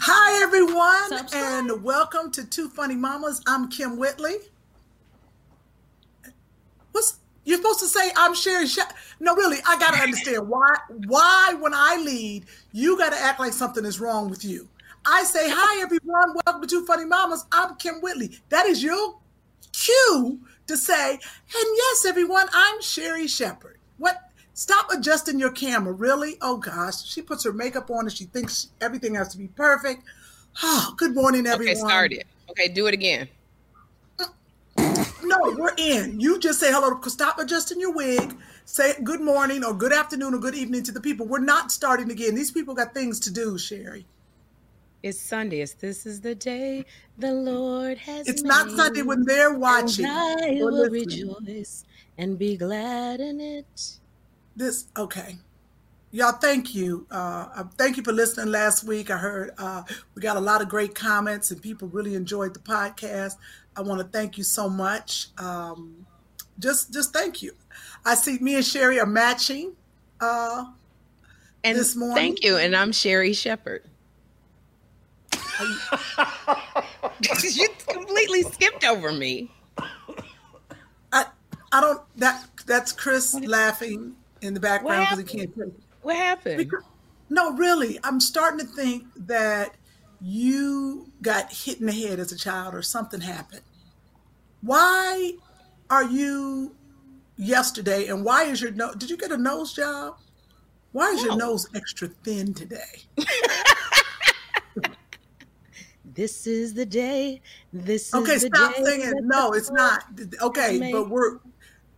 Hi, everyone, Subscribe. and welcome to Two Funny Mamas. I'm Kym Whitley. What's you're supposed to say? I'm Sherry. Sha- no, really, I gotta understand why. Why, when I lead, you gotta act like something is wrong with you. I say, "Hi, everyone. Welcome to Two Funny Mamas. I'm Kym Whitley." That is your cue to say, "And yes, everyone, I'm Sherri Shepherd. What? Stop adjusting your camera. Really? Oh gosh, she puts her makeup on and she thinks everything has to be perfect. Oh, good morning, everyone. Okay, started. Okay, do it again. No, we're in. You just say hello. Stop adjusting your wig. Say good morning or good afternoon or good evening to the people. We're not starting again. These people got things to do, Sherry. It's Sunday. It's this is the day the Lord has It's not Sunday when they're watching. And I will listening. rejoice and be glad in it. This okay. Y'all, thank you. Uh, uh, thank you for listening last week. I heard uh, we got a lot of great comments and people really enjoyed the podcast. I want to thank you so much. Um, just, just thank you. I see me and Sherry are matching. Uh, And This morning? thank you. And I'm Sherri Shepherd. you completely skipped over me. I, I don't. That that's Chris laughing in the background because he can't. What happened? Because- No, really, I'm starting to think that you got hit in the head as a child or something happened. Why are you yesterday and why is your nose, did you get a nose job? Why is your nose extra thin today? This is the day. This is Okay, stop singing. No, it's not. Okay, but we're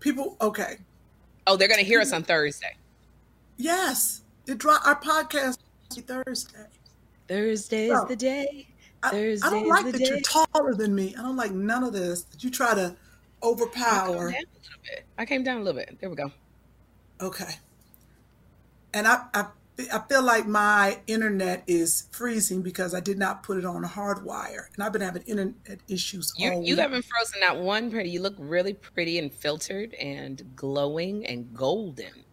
people, okay. Oh, they're gonna hear us on Thursday. Yes, it dropped our podcast Thursday. Thursday is No. the day. Thursday I don't like that day. you're taller than me. I don't like none of this. That you try to overpower. I came down a little bit. I came down a little bit. There we go. Okay. And I, I I feel like my internet is freezing because I did not put it on a hard wire, and I've been having internet issues You you haven't frozen not one pretty. You look really pretty and filtered and glowing and golden.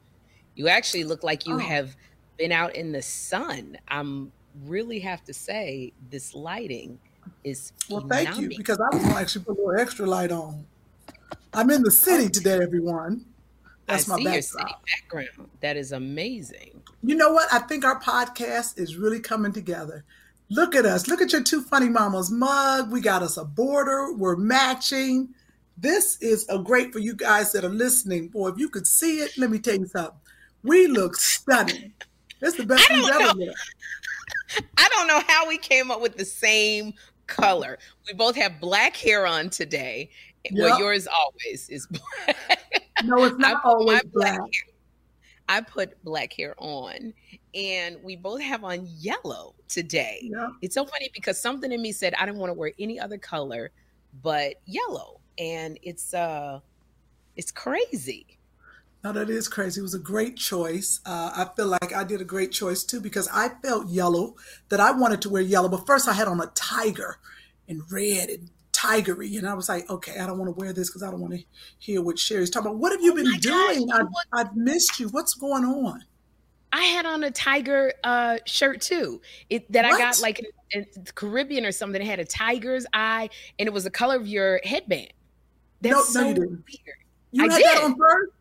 You actually look like you Oh. have been out in the sun. I'm really have to say this lighting is Well, thank you because I was going to actually put a little extra light on. I'm in the city oh. today, everyone. That's I my see your city background. That is amazing. You know what? I think our podcast is really coming together. Look at us. Look at your two funny mamas mug. We got us a border. We're matching. This is a great for you guys that are listening. Boy, if you could see it, let me tell you something. We look stunning. This is the best we've ever looked. I don't know how we came up with the same color. We both have black hair on today. Well, yours always is black. No, it's not put always black. black. I put black hair on, and we both have on yellow today. Yeah. It's so funny because something in me said I didn't want to wear any other color but yellow, and it's uh, it's crazy. No, that is crazy. It was a great choice. Uh, I feel like I did a great choice too because I felt yellow that I wanted to wear yellow. But first, I had on a tiger and red and tigery, and I was like, okay, I don't want to wear this because I don't want to hear what Sherry's talking about. What have you Oh been doing? look- I've missed you. What's going on? I had on a tiger uh, shirt too. It that I got like in, Caribbean or something. It had a tiger's eye, and it was the color of your headband. No, That's no, so you didn't. weird. You I had that on first?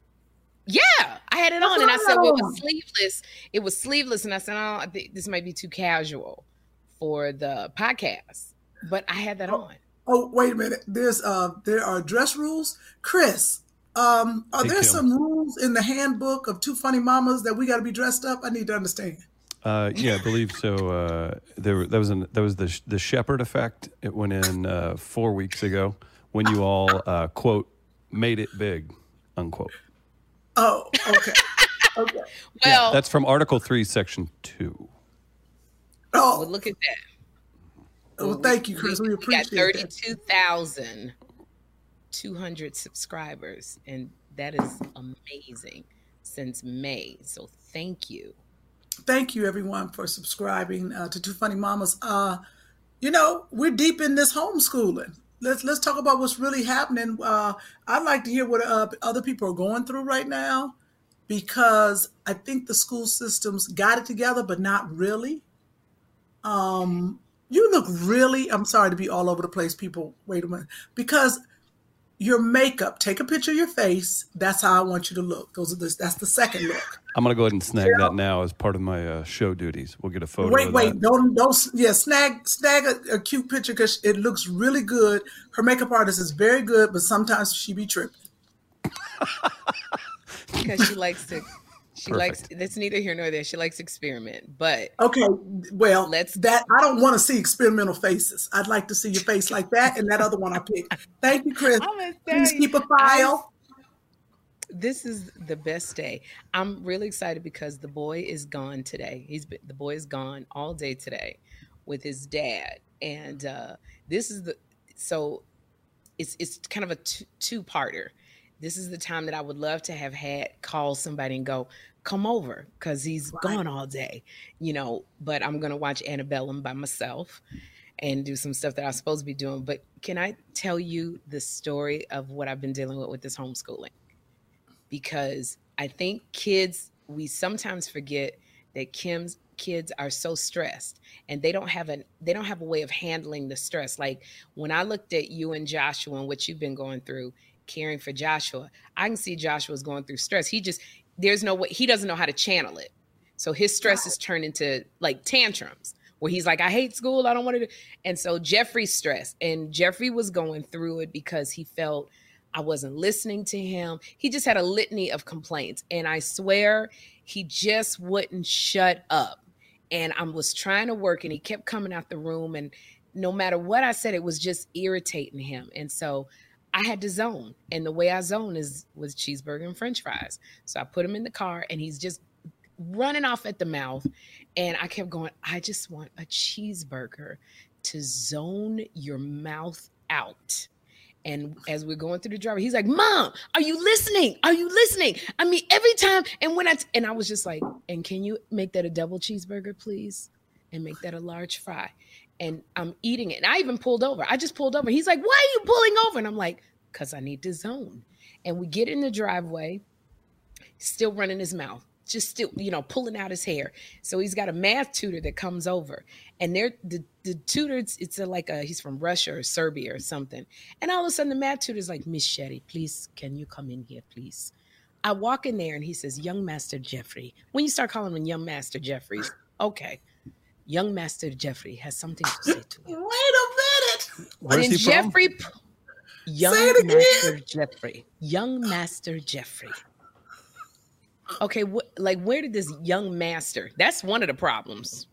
Yeah, I had it That's on, and I I said, "Well, it was sleeveless. It was sleeveless," and I said, "Oh, I think this might be too casual for the podcast." But I had that Oh. on. Oh, wait a minute. There's uh, there are dress rules, Chris. Um, are Hey, there Kim. some rules in the handbook of Two Funny Mamas that we got to be dressed up? I need to understand. Uh, yeah, I believe so. Uh, there, that was an, that was the the Shepherd effect. It went in uh, four weeks ago when you all uh, quote made it big unquote. Oh, okay, okay. Well, That's from Article Three, Section Two. Oh, well, look at that. Well, thank you, Chris. We, appreciate that. We got appreciate thousand two hundred subscribers, and that is amazing since May. So thank you. Thank you, everyone, for subscribing uh, to Two Funny Mamas. Uh, you know, we're deep in this homeschooling. let's let's talk about what's really happening. Uh, I'd like to hear what uh, other people are going through right now, because I think the school systems got it together, but not really. Um, you look really. I'm sorry to be all over the place, people. Wait a minute, because your makeup. Take a picture of your face. That's how I want you to look. Those are the, that's the second look. I'm gonna go ahead and snag that now as part of my uh, show duties. We'll get a photo. Wait, of wait, that. don't don't yeah, snag snag a, a cute picture because it looks really good. Her makeup artist is very good, but sometimes she be tripping. because she likes to. She likes. Perfect. That's neither here nor there. She likes experiment, but Okay, well, Let's- that I don't want to see experimental faces. I'd like to see your face like that and that other one I picked. Thank you, Chris. I'm Please tell keep a you, file. this is the best day. I'm really excited because the boy is gone today. He's been, the boy is gone all day today with his dad, and uh, this is the so it's it's kind of a two, two-parter. This is the time that I would love to have had call somebody and go, come over because he's Right. gone all day, you know. But I'm gonna watch Antebellum by myself and do some stuff that I'm supposed to be doing. But can I tell you the story of what I've been dealing with with this homeschooling? Because I think kids, we sometimes forget that Kim's kids are so stressed and they don't have an they don't have a way of handling the stress. Like when I looked at you and Joshua and what you've been going through, caring for Joshua, I can see Joshua's going through stress. He just there's no way he doesn't know how to channel it. So his stress is turned into like tantrums where he's like, I hate school, I don't want to do. And so Jeffrey's stressed, and Jeffrey was going through it because he felt I wasn't listening to him. He just had a litany of complaints, and I swear he just wouldn't shut up. And I was trying to work, and he kept coming out the room, and no matter what I said, it was just irritating him. And so I had to zone, and the way I zone is with cheeseburger and French fries. So I put him in the car, and he's just running off at the mouth. And I kept going, I just want a cheeseburger to zone your mouth out. And as we're going through the driver, he's like, Mom, are you listening? Are you listening? I mean, every time. And when I, and I was just like, and can you make that a double cheeseburger, please? And make that a large fry. And I'm eating it. And I even pulled over. I just pulled over. He's like, Why are you pulling over? And I'm like, Because I need to zone. And we get in the driveway, still running his mouth, just still, you know, pulling out his hair. So he's got a math tutor that comes over, and they're the the tutor. It's, it's a, like a he's from Russia or Serbia or something. And all of a sudden, the math tutor's like, Miss Sherry, please, can you come in here, please? I walk in there, and he says, Young Master Jeffrey. When you start calling him Young Master Jeffrey, okay. Young Master Jeffrey has something to say to Wait a minute. Where's and he from? Jeffrey, p- young Say it again. Master Jeffrey, young Master Jeffrey. Okay, wh- like where did this young master? That's one of the problems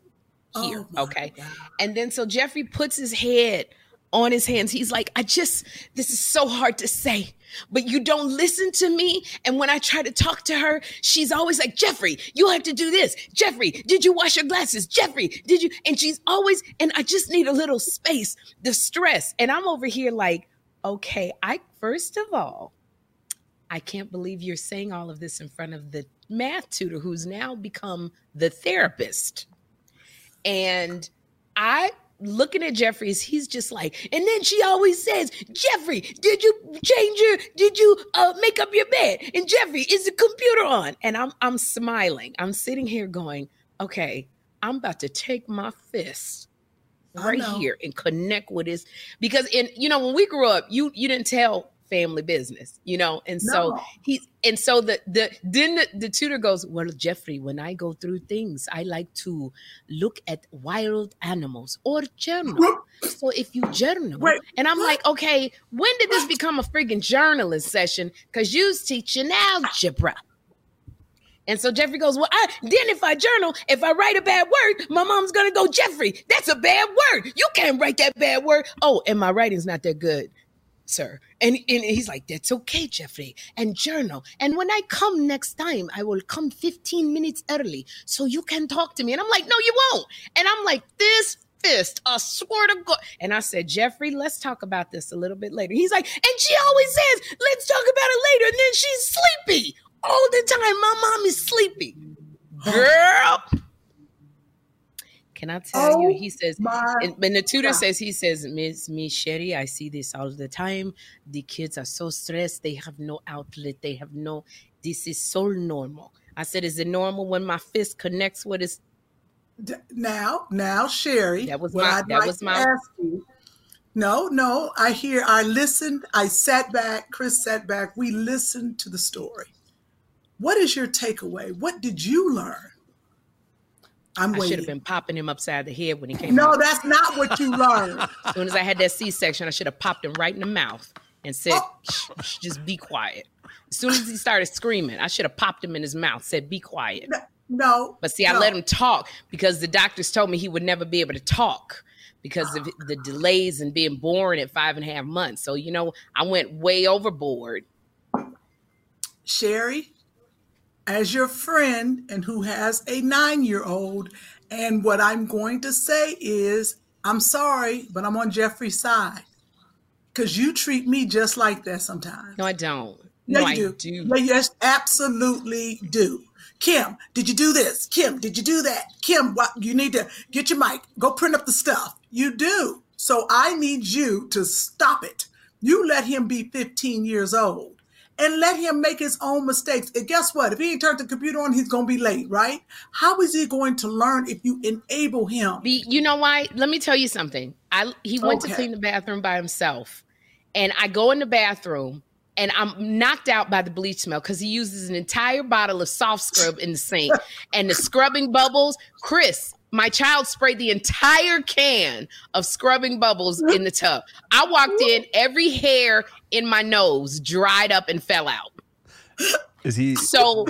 oh here. Oh okay, God. and then so Jeffrey puts his head on his hands. He's like, I just, this is so hard to say, but you don't listen to me. And when I try to talk to her, she's always like, Jeffrey, you have to do this. Jeffrey, did you wash your glasses? Jeffrey, did you? And she's always, and I just need a little space, the stress. And I'm over here like, okay, I, first of all, I can't believe you're saying all of this in front of the math tutor who's now become the therapist. And I looking at Jeffrey's, he's just like, and then she always says, Jeffrey, did you change your, did you uh, make up your bed? And Jeffrey, is the computer on? And I'm I'm smiling. I'm sitting here going, okay, I'm about to take my fist right here and connect with this because in you know when we grew up you you didn't tell family business you know? And so he and so the the then the, the tutor goes well jeffrey when i go through things i like to look at wild animals or journal. So if you journal Wait, and i'm like okay when did this become a freaking journalist session? Because you's teaching algebra. And so Jeffrey goes, Well, I, then if I journal, if I write a bad word, my mom's gonna go, Jeffrey, that's a bad word. You can't write that bad word. Oh, and my writing's not that good, sir. And, and he's like, That's okay, Jeffrey. And journal. And when I come next time, I will come 15 minutes early so you can talk to me. And I'm like, No, you won't. And I'm like, This fist, I swear to God. And I said, Jeffrey, let's talk about this a little bit later. He's like, And she always says, Let's talk about it later. And then she's sleepy all the time. My mom is sleepy. Girl, Can I tell Oh you? He says, and, and the tutor God. says, he says, Miss Miss Sherry, I see this all the time. The kids are so stressed. They have no outlet. They have no. This is so normal. I said, is it normal when my fist connects with his? Now, now, Sherry. That was what my- I'd that like was my- ask you- No, no. I hear. I listened. I sat back. Chris sat back. We listened to the story. What is your takeaway? What did you learn? I'm I should have been popping him upside the head when he came. No, out. that's not what you learned. As soon as I had that C-section, I should have popped him right in the mouth and said, Oh. shh, shh, "Just be quiet." As soon as he started screaming, I should have popped him in his mouth, said, "Be quiet." No. But see, I let him talk because the doctors told me he would never be able to talk because of the delays and being born at five and a half months. So, you know, I went way overboard. Sherry, as your friend and who has a nine year old, and what I'm going to say is, I'm sorry, but I'm on Jeffrey's side because you treat me just like that sometimes. No, I don't. Yeah, no, you I do. do. Yes, absolutely do. Kim, did you do this? Kim, did you do that? Kim, what you need to get your mic, go print up the stuff. You do. So I need you to stop it. You let him be 15 years old and let him make his own mistakes. And guess what? If he ain't turned the computer on, he's gonna be late, right? How is he going to learn if you enable him? Be, you know why? Let me tell you something. I he went Okay. to clean the bathroom by himself, and I go in the bathroom and I'm knocked out by the bleach smell because he uses an entire bottle of soft scrub in the sink and the scrubbing bubbles. Chris, my child sprayed the entire can of scrubbing bubbles in the tub. I walked in, every hair in my nose dried up and fell out. Is he? So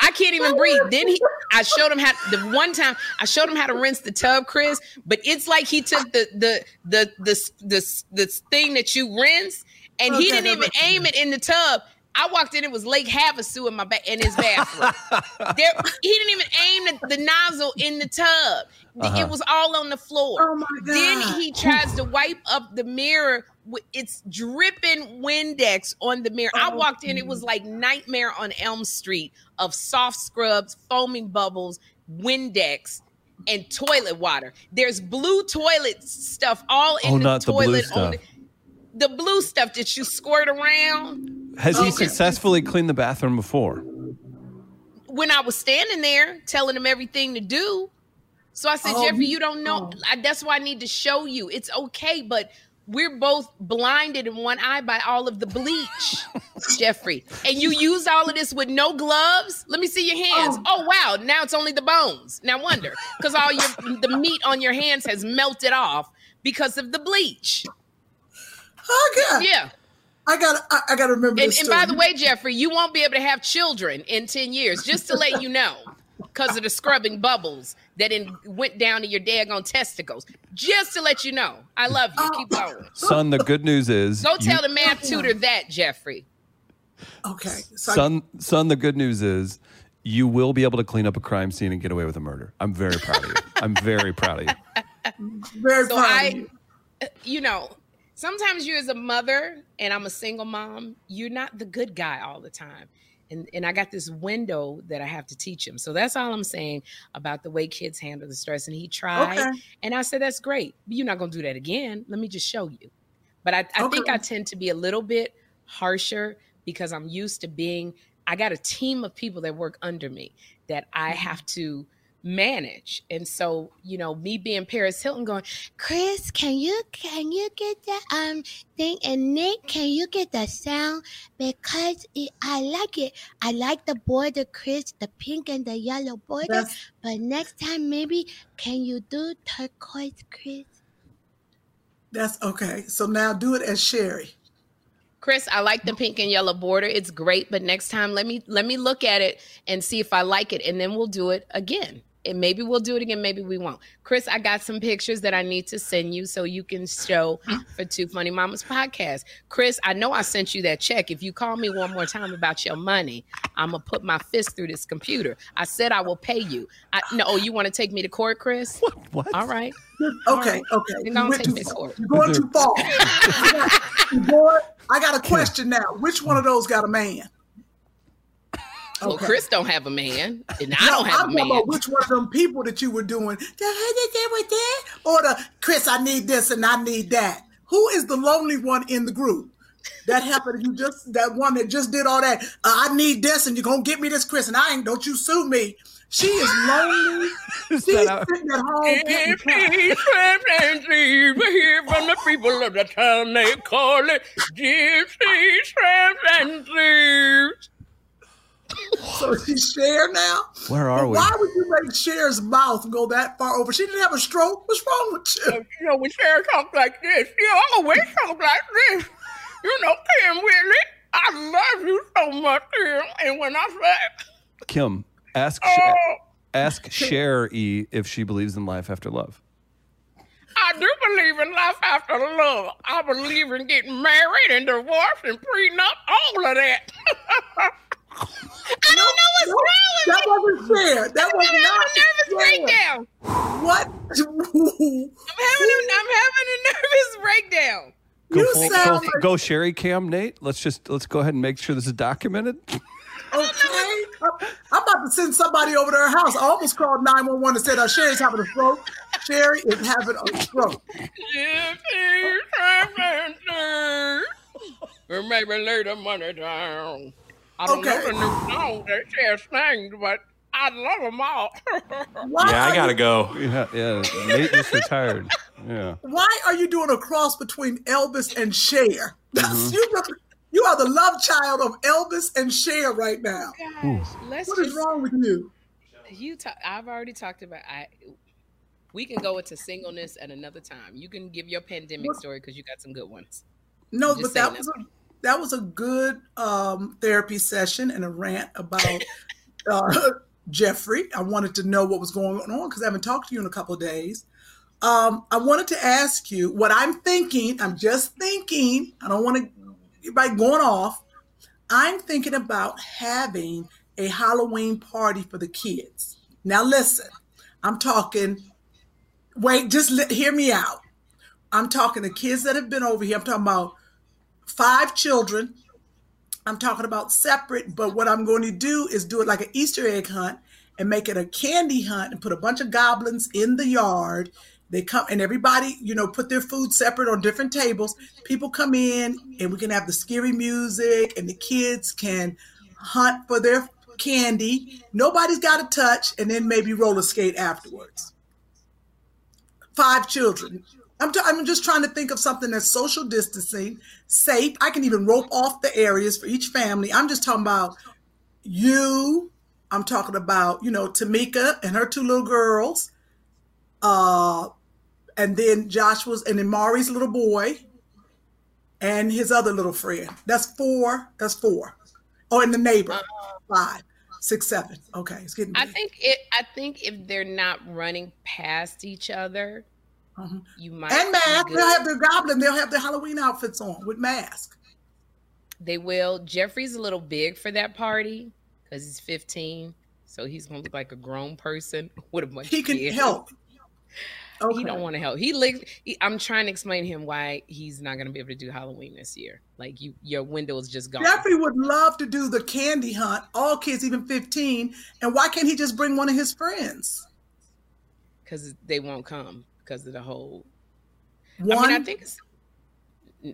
I can't even breathe. Then he, I showed him how. The one time I showed him how to rinse the tub, Chris. But it's like he took the the the the the, the thing that you rinse, and he didn't even aim it in the tub. I walked in, it was Lake Havasu in my ba- in his bathroom. there, he didn't even aim the, the nozzle in the tub. Uh-huh. It was all on the floor. Oh my God. Then he tries to wipe up the mirror. It's dripping Windex on the mirror. I Oh, walked in, it was like Nightmare on Elm Street of soft scrubs, foaming bubbles, Windex, and toilet water. There's blue toilet stuff all in Oh, the not the blue toilet. stuff. on the, the blue stuff that you squirt around. Has he successfully cleaned the bathroom before? when I was standing there telling him everything to do. So I said, Oh, Jeffrey, you- you don't know. oh. I, that's why I need to show you. It's okay, but we're both blinded in one eye by all of the bleach, Jeffrey. And you use all of this with no gloves. Let me see your hands. Oh, oh wow, now it's only the bones. Now wonder, because all your the meat on your hands has melted off because of the bleach. Okay. Yeah. I got I, I got to remember And, this and by the way, Jeffrey, you won't be able to have children in 10 years, just to let you know, because of the scrubbing bubbles that in, went down to your daggone testicles. Just to let you know. I love you. Keep oh. going. Son, the good news is. Go you- tell the math tutor that, Jeffrey. okay. So I- Son, son, the good news is you will be able to clean up a crime scene and get away with a murder. I'm very proud of you. I'm very proud of you. very So proud of I, you. you know, sometimes you as a mother and I'm a single mom, you're not the good guy all the time. And, and I got this window that I have to teach him. So that's all I'm saying about the way kids handle the stress. And he tried. Okay. And I said, that's great. But you're not going to do that again. Let me just show you. But I, I think I tend to be a little bit harsher because I'm used to being, I got a team of people that work under me that I mm-hmm. have to manage. And so, you know, me being Paris Hilton going, Chris, can you can you get the um thing? And Nick, can you get the sound? Because it, I like it. I like the border, Chris, the pink and the yellow border. That's But next time, maybe can you do turquoise, Chris? that's okay. So now do it as Sherry. Chris, I like the pink and yellow border. It's great, but next time let me let me look at it and see if I like it, and then we'll do it again. And maybe we'll do it again, maybe we won't. Chris, I got some pictures that I need to send you so you can show mm-hmm. for Two Funny Mamas podcast. Chris, I know I sent you that check. If you call me one more time about your money, I'm gonna put my fist through this computer. I said I will pay you. I, no, oh, you want to take me to court, Chris? What? All right. Okay, right. okay. You don't went take too me to far. court. You're going too far. I got- I got a question now. Which one of those got a man? Well, Okay. Chris don't have a man, and I No, don't have I'm a talking man. about which one of them people that you were doing. The hey, they did with that, or the Chris, I need this and I need that. Who is the lonely one in the group? That happened. You just that one that just did all that. Uh, I need this, and you're gonna get me this, Chris, and I ain't. Don't you sue me. She is lonely. Is She's that how- sitting at home. getting If cut. and sleeps, we hear from the people of the town. They call it Gypsy Slips and Sleeps. So she's Cher now. Where are But we? Why would you make Cher's mouth go that far over? She didn't have a stroke. What's wrong with you? You know, when Sarah talks like this, she always talk like this. You know, Kym Whitley, I love you so much, Kim. And when I say, Kim, ask Cher, oh. ask Cher E if she believes in life after love. I do believe in life after love. I believe in getting married and divorced and prenup, all of that. I don't know what's No, wrong with that me. wasn't Cher. That was I'm having not a nervous Cher. breakdown. What? I'm having a, I'm having a nervous breakdown. Go, You full- sound go, like- go Sherry Cam Nate. Let's just let's go ahead and make sure this is documented. Okay. I'm I'm about to send somebody over to her house. I almost called 911 and said, uh, Sherry's having a stroke. Sherry is having a stroke. Gypsy Traveler. Or maybe lay the money down. I don't know Okay. the new song that Cher sings, but I love them all. Why Yeah, I gotta you, go. Yeah, yeah. Nate just retired. Yeah. Why are you doing a cross between Elvis and Cher? Mm-hmm. you, are- you are the love child of Elvis and Cher right now. Gosh, let's What is just wrong with you? you talk, I've already talked about I we can go into singleness at another time. You can give your pandemic What- story because you got some good ones. No, but that saying was a that was a good um, therapy session and a rant about uh, Jeffrey. I wanted to know what was going on because I haven't talked to you in a couple of days. Um, I wanted to ask you what I'm thinking. I'm just thinking. I don't want to everybody going off. I'm thinking about having a Halloween party for the kids. Now, listen, I'm talking. Wait, just hear me out. I'm talking to kids that have been over here. I'm talking about five children. I'm talking about separate, but what I'm going to do is do it like an Easter egg hunt and make it a candy hunt and put a bunch of goblins in the yard. They come and everybody, you know, put their food separate on different tables. People come in and we can have the scary music and the kids can hunt for their candy. Nobody's got to touch and then maybe roller skate afterwards. Five children. I'm, t- I'm just trying to think of something that's social distancing, safe. I can even rope off the areas for each family. I'm just talking about you. I'm talking about, you know, Tamika and her two little girls. Uh, and then Joshua's, and then Mari's little boy and his other little friend. That's four. That's four. Oh, and the neighbor. Five, six, seven. Okay, it's getting I think it I think if they're not running past each other, Mhm. you might And mask. They'll have their goblin. They'll have their Halloween outfits on with masks. They will. Jeffrey's a little big for that party because he's 15. So he's gonna look like a grown person with a bunch He of can kids. help. Okay. He don't want to help. He like he, I'm trying to explain to him why he's not gonna be able to do Halloween this year. Like you your window is just gone. Jeffrey would love to do the candy hunt, all kids, even 15. And why can't he just bring one of his friends? Because they won't come because of the whole One. I mean, I think it's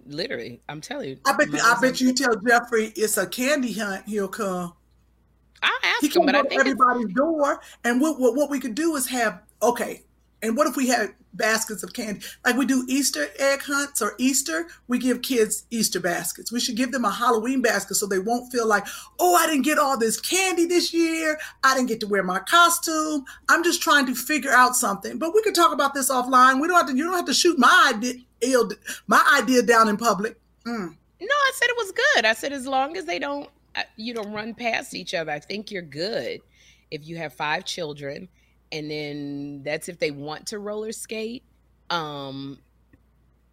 literally, I'm telling you. I bet you, I bet you tell Jeffrey it's a candy hunt, he'll come. I'll ask He him, can but go I to think everybody's door. And what, what what we could do is have okay. And what if we had baskets of candy? Like we do Easter egg hunts or Easter, we give kids Easter baskets. We should give them a Halloween basket so they won't feel like, oh, I didn't get all this candy this year. I didn't get to wear my costume. I'm just trying to figure out something. But we could talk about this offline. We don't have to. You don't have to shoot my idea, my idea down in public. Mm. no, I said it was good. I said as long as they don't, uh, you don't run past each other, I think you're good. If you have five children, and then that's if they want to roller skate, um,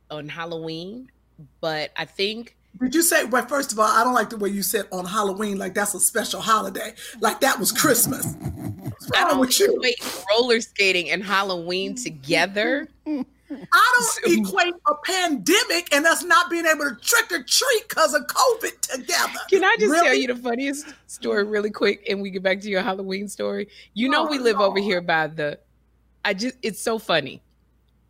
on Halloween. But I think Did you say? Well, first of all, I don't like the way you said on Halloween, like that's a special holiday, like that was Christmas. What's I don't with you? equate roller skating and Halloween together. I don't equate a pandemic and us not being able to trick or treat because of COVID together. Can I just tell you the funniest story really quick and we get back to your Halloween story? You know Oh, we live over here by the I just it's so funny.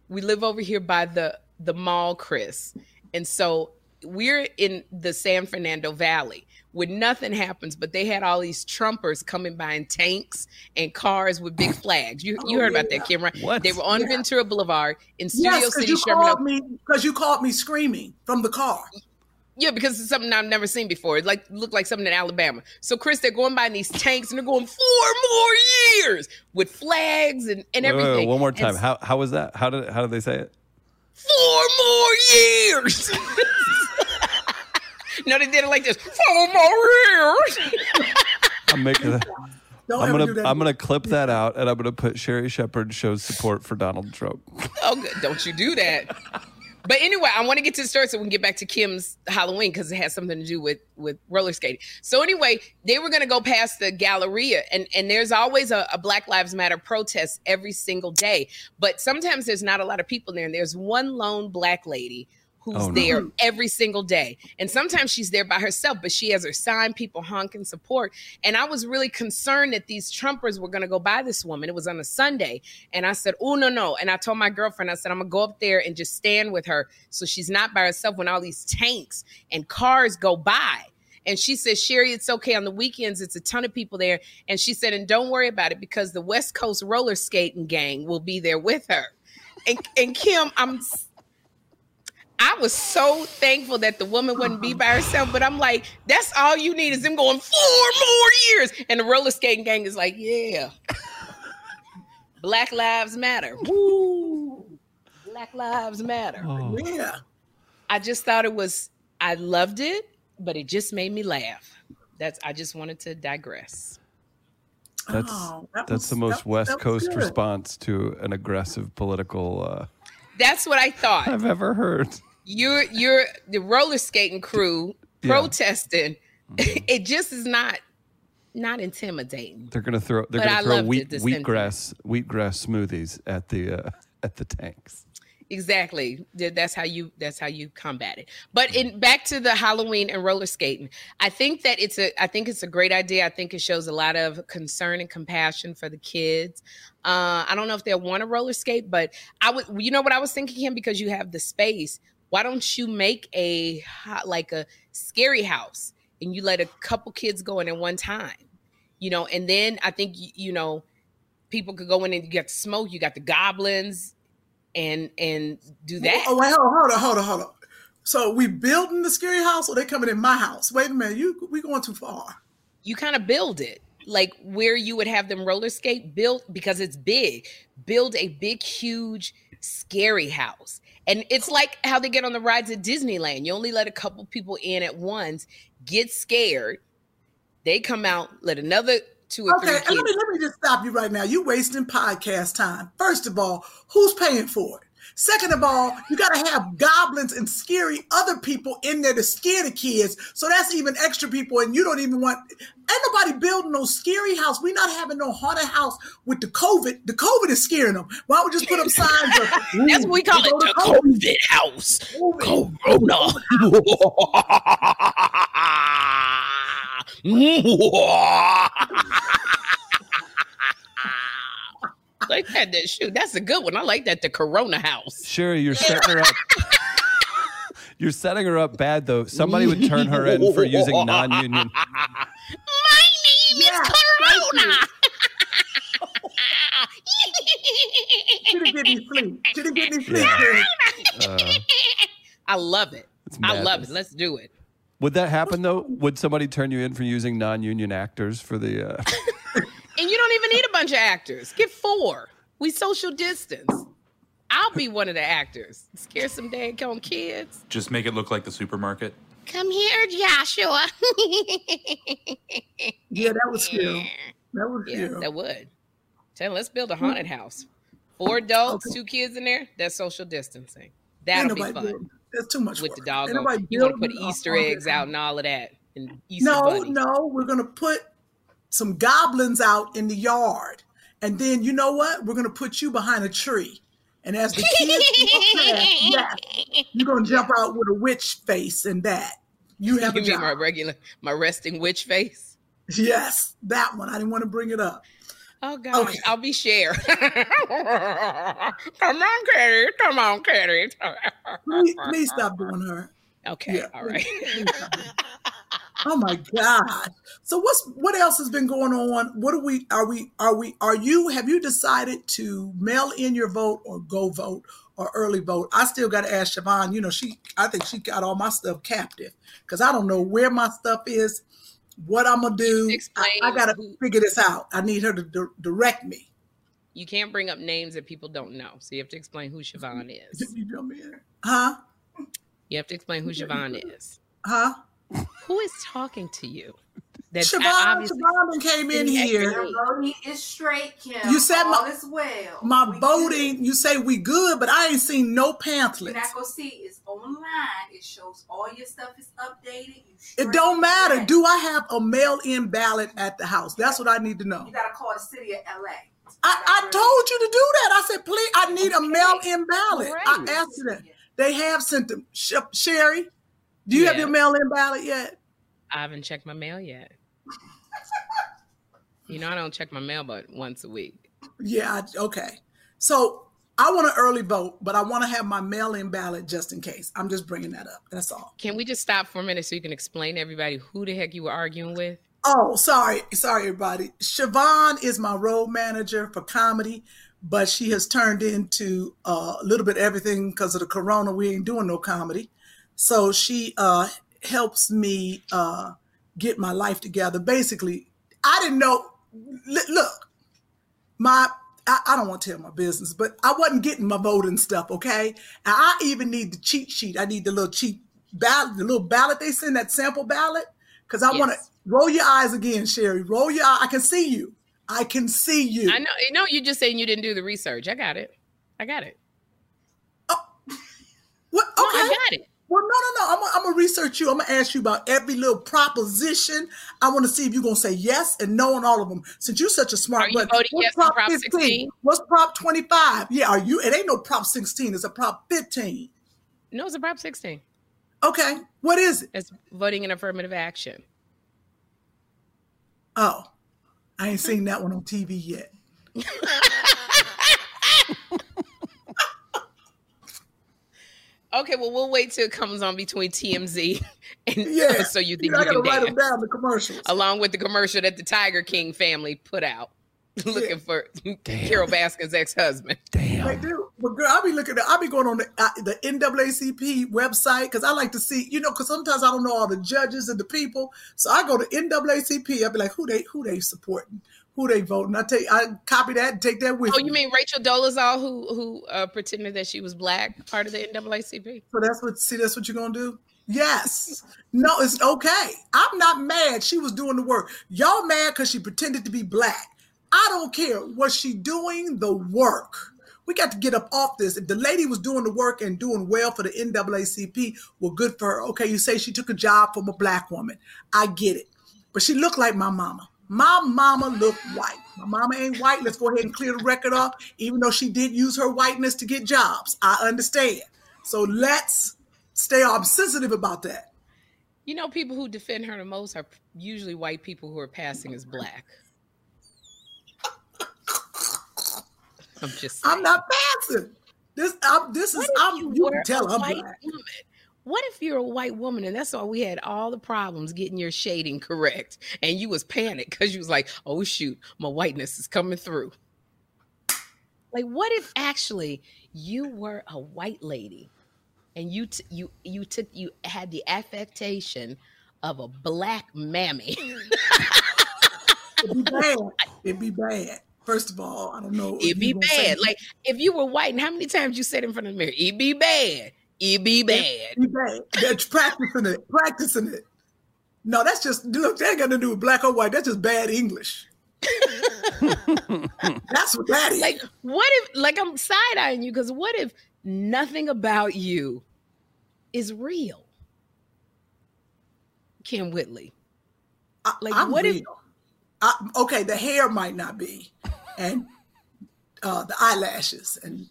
We live over here by the the mall, Chris. And so we're in the San Fernando Valley where nothing happens, but they had all these Trumpers coming by in tanks and cars with big flags. You you Oh, heard about that, Kim, right? What? They were on Yeah. Ventura Boulevard in Studio Yes, because City, you Sherman called me because you called me screaming from the car. Yeah, because it's something I've never seen before. It like looked like something in Alabama. So Chris, they're going by in these tanks and they're going four more years with flags and, and Wait, wait, wait, everything. one more time. s- How how was that? How did how did they say it? four more years. no, they did it like this. Four more years. I'm making that. Don't I'm gonna that. I'm gonna clip that out and I'm gonna put Sherri Shepherd shows support for Donald Trump. oh, good. don't you do that. But anyway, I want to get to the story so we can get back to Kim's Halloween because it has something to do with with roller skating. So anyway, they were going to go past the Galleria, and and there's always a, a Black Lives Matter protest every single day. But sometimes there's not a lot of people there, and there's one lone black lady Oh, who's Oh, no. there every single day. And sometimes she's there by herself, but she has her sign, people honk and support. And I was really concerned that these Trumpers were going to go by this woman. It was on a Sunday. And I said, oh, no, no. And I told my girlfriend, I said, I'm going to go up there and just stand with her so she's not by herself when all these tanks and cars go by. And she said, Sherry, it's okay. On the weekends, it's a ton of people there. And she said, and don't worry about it because the West Coast roller skating gang will be there with her. And, and Kim, I'm I was so thankful that the woman wouldn't be by herself, but I'm like, that's all you need is them going four more years. And the roller skating gang is like, yeah. Black Lives Matter. Woo. Black Lives Matter. Oh. yeah. I just thought it was, I loved it, but it just made me laugh. That's, I just wanted to digress. That's Oh, that that's was- the that- most West that Coast good. response to an aggressive political uh, That's what I thought. I've ever heard. You're you're the roller skating crew Yeah. protesting. it just is not not intimidating. They're gonna throw they're But gonna throw loved wheat it, the sentiment. wheatgrass wheatgrass smoothies at the uh, at the tanks. Exactly. That's how you that's how you combat it. But in back to the Halloween and roller skating. I think that it's a I think it's a great idea. I think it shows a lot of concern and compassion for the kids. Uh, I don't know if they'll want to roller skate, but I would you know what I was thinking him because you have the space. Why don't you make a like a scary house and you let a couple kids go in at one time? You know, and then I think you know people could go in and you got the smoke, you got the goblins and and do that. Oh wait, hold on, hold on, hold on, hold on. So we building the scary house, or they coming in my house? Wait a minute, you we going too far? you kind of build it like where you would have them roller skate built because it's big build a big huge scary house and it's like how they get on the rides at disneyland you only let a couple people in at once get scared they come out let another two or Okay, three and let me let me just stop you right now. You're wasting podcast time. First of all, who's paying for it? Second of all, you got to have goblins and scary other people in there to scare the kids. So that's even extra people, and you don't even want. Ain't nobody building no scary house. We not having no haunted house with the COVID. The COVID is scaring them. Why don't we just put up signs of? that's what we call it the covid house COVID. like that, that shoot. That's a good one. I like that. The Corona house. Sherry, you're setting her up. You're setting her up bad though. Somebody would turn her in for using non-union. My name Yeah, is Corona. She didn't get any sleep. She didn't get. Yeah. Uh, I love it. I love it. Let's do it. Would that happen though? Would somebody turn you in for using non-union actors for the? Uh, And you don't even need a bunch of actors. Get four. We social distance. I'll be one of the actors. Scare some daggone kids. Just make it look like the supermarket. Come here, Joshua. Yeah, that was scary. That was Yeah, scary. that would. Tell them, let's build a haunted house. Four adults, two kids in there. That's social distancing. That'll be fun building- That's too much with work. the dog. You want to put Easter eggs out and all of that, and Easter No, bunnies. no, we're gonna put some goblins out in the yard, and then you know what? We're gonna put you behind a tree. And as the kids walk past, yes, you're gonna jump out with a witch face and that. You have You a mean my regular, my resting witch face? Yes, that one. I didn't want to bring it up. Oh God, Okay. I'll be share. come on, Katie. Come on, Katie. Please, please stop doing her. Okay, Yeah, all right. please stop doing her. Oh my God. So what's what else has been going on? What are we are we are we are you have you decided to mail in your vote or go vote or early vote? I still gotta ask Siobhan, you know, she I think she got all my stuff captive because I don't know where my stuff is, what I'm gonna do. I, Explain I gotta figure this out. I need her to di- direct me. You can't bring up names that people don't know, so you have to explain who Siobhan is. You know me? Huh? You have to explain who Siobhan is. Huh? Who is talking to you? That's Siobhan, obviously Siobhan came in here. Your voting is straight, Kim. You said my- all is well. My We voting, you say we good, but I ain't seen no good. You're pamphlets. not gonna see it's online. It shows all your stuff is updated. You It don't matter. straight. Do I have a mail-in ballot at the house? That's what I need to know. You gotta call the city of LA. I, I told you to do that. I said, please, I need a mail-in ballot. I asked you that. They have sent them. Sh- Sherry, do you have your mail-in ballot yet? I haven't checked my mail yet. You know, I don't check my mail but once a week. Yeah. Okay. So I want an early vote, but I want to have my mail-in ballot just in case. I'm just bringing that up. That's all. Can we just stop for a minute so you can explain to everybody who the heck you were arguing with? Oh, sorry, sorry, everybody. Siobhan is my road manager for comedy, but she has turned into uh, a little bit everything because of the corona. We ain't doing no comedy, so she uh, helps me uh, get my life together. Basically, I didn't know. Look, my I, I don't want to tell my business, but I wasn't getting my voting stuff. Okay, and I even need the cheat sheet. I need the little cheat ballot, the little ballot they send that sample ballot, because I want to roll your eyes again, Sherry. Roll your eye. I can see you. I can see you. I know, You know. you're just saying you didn't do the research. I got it. I got it. Oh, What? No, I got it. Well, no, no, no. I'm gonna, research you. I'm gonna ask you about every little proposition. I want to see if you're gonna say yes and no on all of them. Since you're such a smart Are you voting what's yes on Prop 16? What's Prop 25? Yeah, are you? It ain't no Prop 16. It's a Prop 15. No, it's a Prop 16. Okay, what is it? It's voting in affirmative action. Oh, I ain't seen that one on TV yet. Okay, well, we'll wait till it comes on between TMZ and Yeah, so you think I you gotta can write dance. them down. The commercials. Along with the commercial that the Tiger King family put out looking for Carole Baskin's ex-husband. They Damn. do. But girl, I'll be looking at, I'll be going on the, uh, the NAACP website because I like to see, you know, because sometimes I don't know all the judges and the people. So I go to NAACP. I'll be like, who they who they supporting, who they voting. I take I copy that and take that with Oh, me. you mean Rachel Dolezal, who who uh, pretended that she was black, part of the NAACP? So that's what see that's what you're gonna do? Yes. No, it's okay. I'm not mad. She was doing the work. Y'all mad because she pretended to be black. I don't care. Was she doing the work? We got to get up off this. If the lady was doing the work and doing well for the NAACP, well, good for her. Okay, you say she took a job from a black woman. I get it. But she looked like my mama. My mama looked white. My mama ain't white. Let's go ahead and clear the record off, even though she did use her whiteness to get jobs. I understand. So let's stay sensitive about that. You know, people who defend her the most are usually white people who are passing as black. I'm just. Saying. I'm not passing. This I'm, this is I'm you you can tell I'm white black. woman? What if you're a white woman and that's why we had all the problems getting your shading correct, and you was panicked because you was like, "Oh shoot, my whiteness is coming through." Like, what if actually you were a white lady, and you t- you you took you had the affectation of a black mammy? It'd be bad. It'd be bad. First of all, I don't know. It'd be you gonna say bad. Like if you were white, and how many times you said in front of the mirror, "It'd be bad." It'd be bad. it'd be bad. That's practicing it. Practicing it. No, that's just look. That ain't got to do with black or white. That's just bad English. that's what that is. like what if like i'm side-eyeing you because what if nothing about you is real kym whitley like, I'm what if- I, okay, the hair might not be, and uh, the eyelashes, and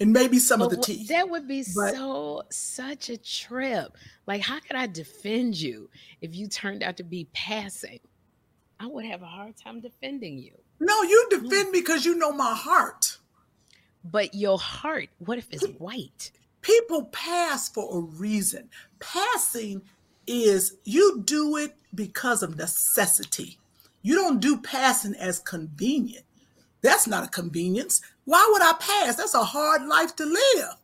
and maybe some of the teeth. that would be But- so such a trip. Like, how could I defend you if you turned out to be passing? I would have a hard time defending you. no, you mm. defend me because you know my heart. But your heart, what if it's white? People pass for a reason. Passing is you do it because of necessity. You don't do passing as convenient. That's not a convenience. Why would I pass? That's a hard life to live.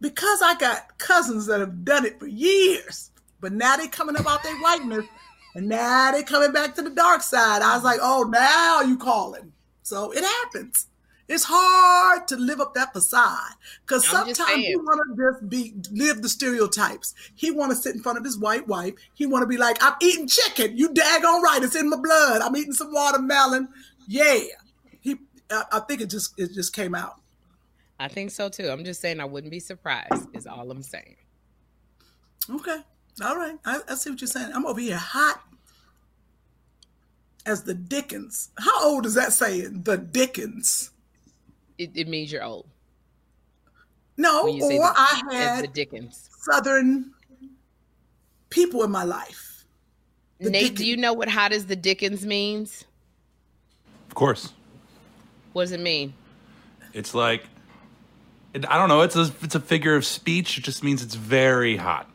Because I got cousins that have done it for years, but now they coming up out their whiteness, and now they coming back to the dark side. I was like, oh, now you calling. So it happens. It's hard to live up that facade because sometimes you want to just be live the stereotypes. He want to sit in front of his white wife. He want to be like, I'm eating chicken. You daggone right. It's in my blood. I'm eating some watermelon. Yeah. He. I, I think it just it just came out. I think so too. I'm just saying I wouldn't be surprised, is all I'm saying. Okay. All right. I, I see what you're saying. I'm over here hot as the Dickens. How old is that saying? The Dickens. It, it means you're old. No, you or the, I as the Dickens. Southern people in my life. The Nate, do you know what hot as the Dickens means? Of course. What does it mean? It's like it, I don't know. It's a it's a figure of speech. It just means it's very hot.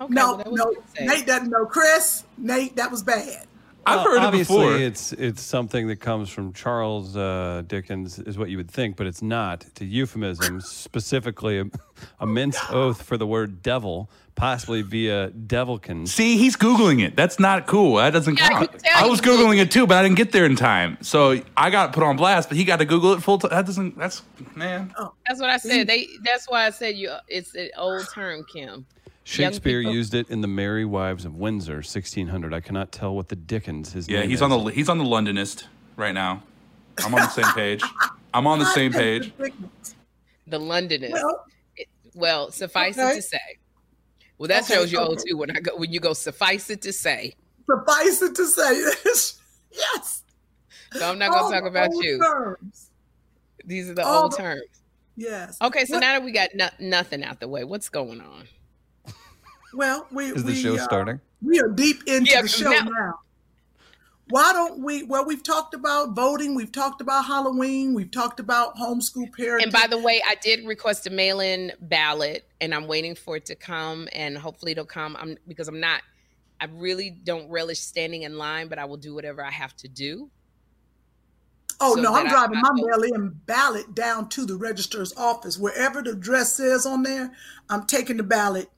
Okay, No, well, no, good to say. Nate doesn't know. Chris, Nate, that was bad. I've Well, heard it obviously before. it's it's something that comes from Charles uh, Dickens, is what you would think, but it's not. It's a euphemism, specifically a, a minced oath for the word devil, possibly via devilkin. See, he's googling it. That's not cool. That doesn't Yeah, I count. could tell I you was googling it too, but I didn't get there in time. So I got put on blast. But he got to Google it full time. That doesn't. That's man. That's what I said. They. That's why I said you. It's an old term, Kym. Shakespeare used it in The Merry Wives of Windsor, 1600. I cannot tell what the Dickens his Yeah, name he's is. on the he's on the Londonist right now. I'm on the same page. I'm on the same page. The Londonist. Well, Well, suffice it to say. Well, that Okay, shows you old okay. too. When I go, when you go, suffice it to say. suffice it to say this. Yes. So I'm not gonna talk about you. terms. These are the all old the- terms. Yes. Okay, so What- now that we got no, nothing out the way, what's going on? Well, we Is the we, show uh, starting? We are deep into Yeah, the 'cause show now- now. Why don't we? Well, we've talked about voting. We've talked about Halloween. We've talked about homeschool parenting. And by the way, I did request a mail-in ballot, and I'm waiting for it to come, and hopefully it'll come. I'm because I'm not. I really don't relish standing in line, but I will do whatever I have to do. oh so no, I'm driving I my vote. mail-in ballot down to the registrar's office. Wherever the address says on there, I'm taking the ballot.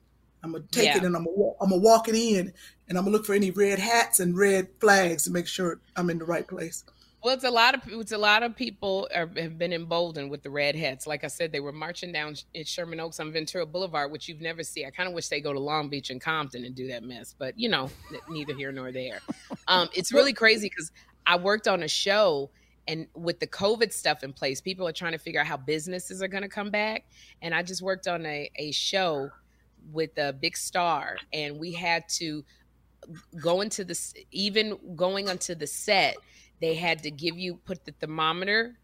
I'm gonna take Yeah. it and I'm gonna I'm gonna walk it in, and I'm gonna look for any red hats and red flags to make sure I'm in the right place. Well, it's a lot of it's a lot of people are, have been emboldened with the red hats. Like I said, they were marching down in Sherman Oaks on Ventura Boulevard, which you've never see. I kind of wish they go to Long Beach and Compton and do that mess, but you know, neither here nor there. Um, it's really crazy because I worked on a show, and with the COVID stuff in place, people are trying to figure out how businesses are going to come back. And I just worked on a a show with a big star, and we had to go into this even going onto the set they had to give you put the thermometer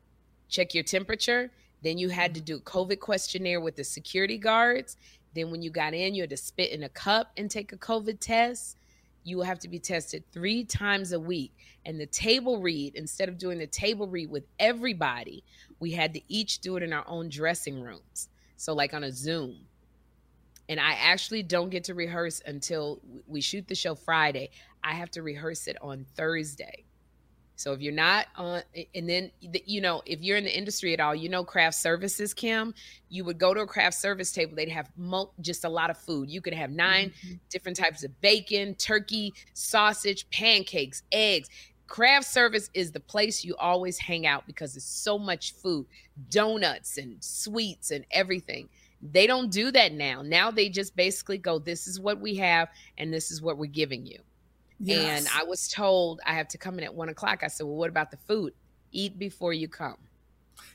check your temperature then you had to mm-hmm. do a covid questionnaire with the security guards then when you got in you had to spit in a cup and take a covid test you will have to be tested three times a week and the table read instead of doing the table read with everybody we had to each do it in our own dressing rooms so like on a zoom and I actually don't get to rehearse until we shoot the show Friday. I have to rehearse it on Thursday. So if you're not on, and then you know, if you're in the industry at all, you know, craft services, Kym, you would go to a craft service table. They'd have mo- just a lot of food. You could have 9 mm-hmm. different types of bacon, turkey, sausage, pancakes, eggs. Craft service is the place you always hang out because it's so much food, donuts and sweets and everything. They don't do that now. Now they just basically go, this is what we have and this is what we're giving you. Yes. And I was told I have to come in at one o'clock. I said, well, what about the food? Eat before you come.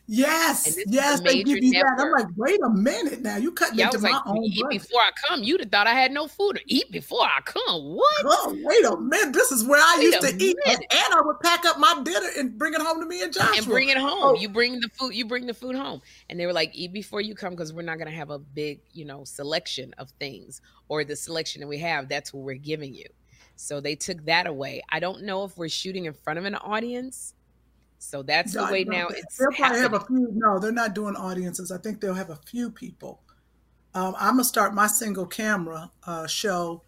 Yes, yes, they give you that. I'm like, wait a minute now. You cutting Yeah, I into was my like, own eat before I come. You'd have thought I had no food to eat before I come. What? Oh, wait a minute. This is where I Wait used to eat. And, and I would pack up my dinner and bring it home to me and Joshua. and bring it home. Oh. You bring the food. You bring the food home. And they were like, eat before you come because we're not going to have a big, you know, selection of things or the selection that we have. That's what we're giving you. So they took that away. I don't know if we're shooting in front of an audience. So that's the way now it's They'll probably have happening. a few. No, they're not doing audiences. I think they'll have a few people. Um, I'm gonna start my single camera uh, show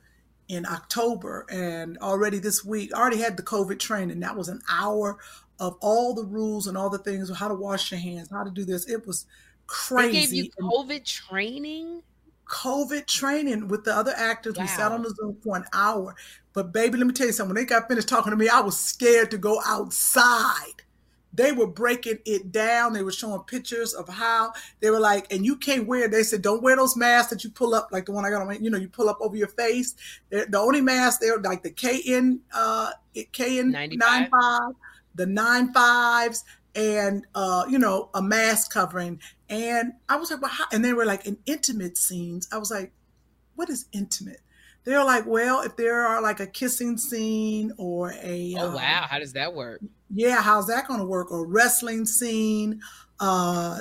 in October, and already this week, I already had the COVID training. That was an hour of all the rules and all the things, how to wash your hands, how to do this. It was crazy. They gave you COVID training. COVID training with the other actors. We sat on the Zoom for an hour. But baby, let me tell you something. When they got finished talking to me, I was scared to go outside. They were breaking it down. They were showing pictures of how they were like, and you can't wear. They said, don't wear those masks that you pull up, like the one I got on. my- You know, you pull up over your face. They're, the only mask they're like the KN, uh, KN 95. 95, the nine fives, and uh, you know, a mask covering. And I was like, well, how? And they were like in intimate scenes. I was like, what is intimate? They're like, well, if there are like a kissing scene or a Oh um, wow, how does that work? yeah, how's that going to work? Or wrestling scene. Uh,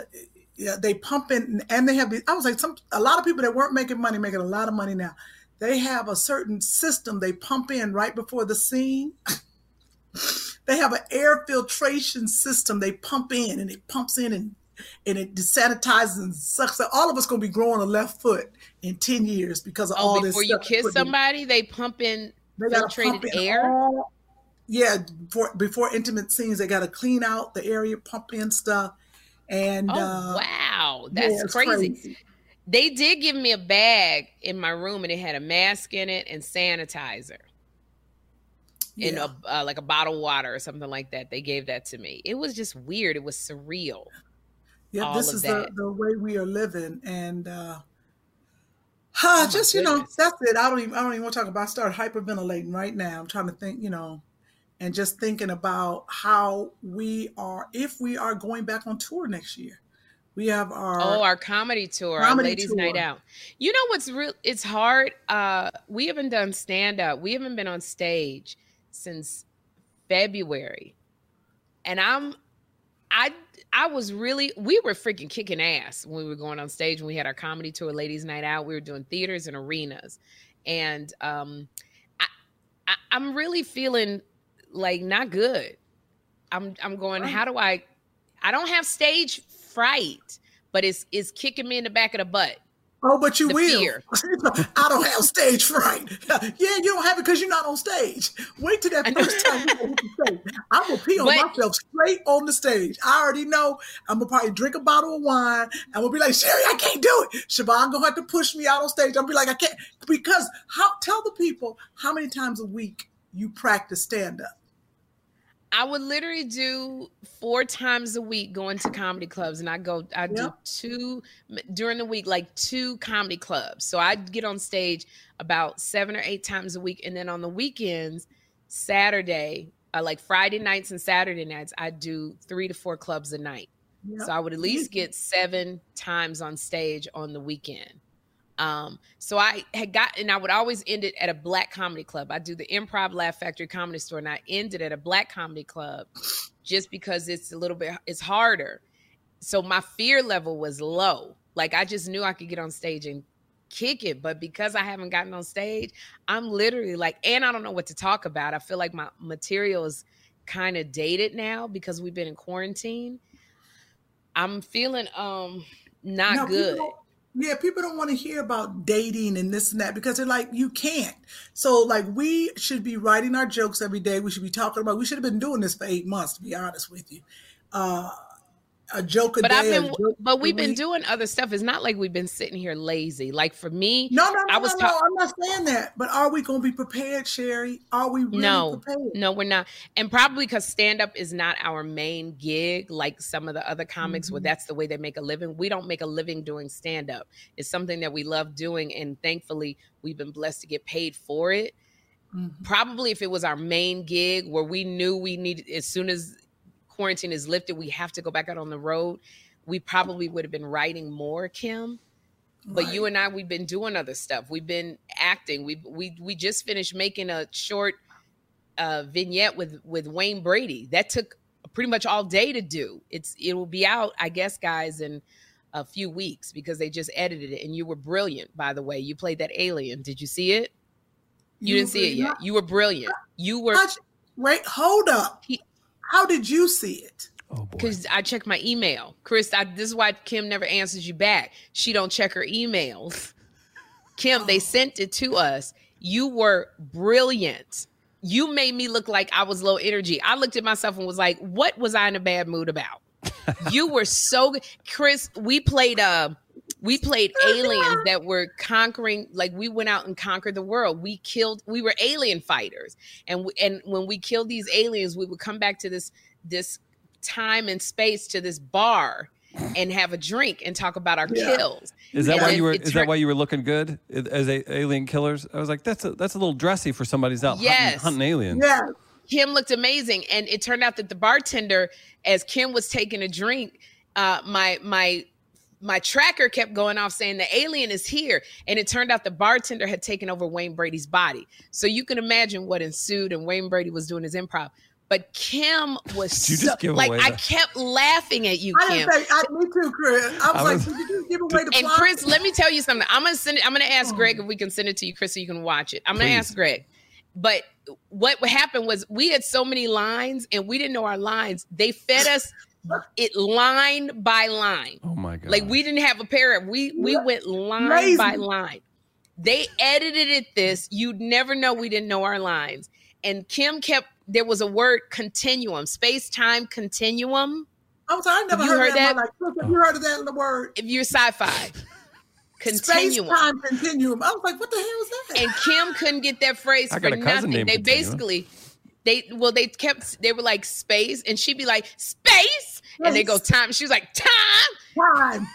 yeah, they pump in, and they have. these- I was like, some a lot of people that weren't making money making a lot of money now. They have a certain system they pump in right before the scene. they have an air filtration system they pump in, and it pumps in and and it desanitizes and sucks. out. All of us going to be growing a left foot in ten years because of Oh, all this. before you kiss put in. somebody, they pump in They gotta filtrated pump in air. all- yeah, before, before intimate scenes, they got to clean out the area, pump in stuff, and Oh uh, wow, that's it's crazy. They did give me a bag in my room, and it had a mask in it and sanitizer, and Yeah. a uh, like a bottle of water or something like that. They gave that to me. It was just weird. It was surreal. Yeah, this is the, that. the way we are living, and uh, Oh, just you know, that's it. I don't even I don't even want to talk about. I start hyperventilating right now. I'm trying to think, you know, and just thinking about how we are if we are going back on tour next year. We have our oh, our comedy tour, our comedy ladies' night out. You know what's real? It's hard. Uh, we haven't done stand up. We haven't been on stage since February, and I'm, I, I was really. We were freaking kicking ass when we were going on stage when we had our comedy tour, ladies' night out. We were doing theaters and arenas, and um, I, I I'm really feeling like not good. I'm I'm going. Right. How do I? I don't have stage fright, but it's it's kicking me in the back of the butt. Oh, but you will. I don't have stage fright. Yeah, you don't have it because you're not on stage. Wait till that first time you go hit the stage. I'm gonna pee on But- myself straight on the stage. I already know I'm gonna probably drink a bottle of wine. I'm gonna be like, Sherri, I can't do it. Siobhan gonna have to push me out on stage. I'll be like, I can't because how tell the people how many times a week you practice stand up. I would literally do four times a week going to comedy clubs, and I go, I do two during the week, like two comedy clubs. So I get on stage about seven or eight times a week, and then on the weekends, Saturday, uh, like Friday nights and Saturday nights, I do three to four clubs a night. So I would at least get seven times on stage on the weekend. Um, so I had got, and I would always end it at a black comedy club. I do the Improv Laugh Factory Comedy Store, and I ended at a black comedy club just because it's a little bit, it's harder. So my fear level was low. Like I just knew I could get on stage and kick it, but because I haven't gotten on stage, I'm literally like, and I don't know what to talk about. I feel like my material is kind of dated now because we've been in quarantine. I'm feeling um not No, good. don't- Yeah, people don't want to hear about dating and this and that because they're like, you can't. So, like, we should be writing our jokes every day. We should be talking about. We should have been doing this for eight months, to be honest with you. Uh, a joke a But day. I've been, but we've been week. doing other stuff. It's not like we've been sitting here lazy. Like for me, No, no, no, I was no, no. talk- I'm not saying that. But are we going to be prepared, Sherri? Are we really no, prepared? no, we're not. And probably because stand up is not our main gig, like some of the other comics where Mhm. that's the way they make a living. We don't make a living doing stand up. It's something that we love doing, and thankfully, we've been blessed to get paid for it. Mhm. Probably if it was our main gig where we knew we needed, as soon as quarantine is lifted, we have to go back out on the road, we probably would have been writing more, Kym. But you and I, we've been doing other stuff. We've been acting. We we we just finished making a short uh, vignette with with Wayne Brady. That took pretty much all day to do. It's it will be out, I guess, guys, in a few weeks because they just edited it. And you were brilliant, by the way. You played that alien. Did you see it? You, didn't see it yet. You were brilliant. You were Watch- Wait, hold up. He- How did you see it? Oh boy. because I checked my email. Chris, I, this is why Kym never answers you back. She don't check her emails. Kym, they sent it to us. You were brilliant. You made me look like I was low energy. I looked at myself and was like, "What was I in a bad mood about?" you were so good, Chris. We played uh we played aliens that were conquering like we went out and conquered the world we killed we were alien fighters and we, and when we killed these aliens we would come back to this this time and space to this bar and have a drink and talk about our Yeah. kills Is that And why then you were? it Is that why you were looking good as a, alien killers? I was like, that's a that's a little dressy for somebody's out hunting, Yes. hunting aliens. Yes. Kym looked amazing, and it turned out that the bartender, as Kym was taking a drink, uh, my my my tracker kept going off saying the alien is here, and it turned out the bartender had taken over Wayne Brady's body. So you can imagine what ensued, and Wayne Brady was doing his improv. But Kym was Did you so, give like away I the- kept laughing at you, I Kym. didn't say, I, me too, Chris. I was I like, did you just give away the And plot? Chris, let me tell you something. I'm gonna send it. I'm gonna ask. Greg if we can send it to you, Chris, so you can watch it. I'm gonna Please. ask Greg. But what happened was we had so many lines and we didn't know our lines. They fed us it line by line. Oh my god. Like we didn't have a paragraph. We we Yeah. went line Crazy. by line. They edited it this. You'd never know we didn't know our lines. And Kym kept there was a word continuum, space time continuum. I was like, I never you heard, heard that. that? in my life. Chris, have oh. you heard of that in the word? If you're sci-fi, Space continuum. time continuum. I was like, what the hell is that? and Kym couldn't get that phrase I for got a cousin nothing. named They Continuum. basically they well they kept they were like space and she'd be like space and they go time. She was like time time.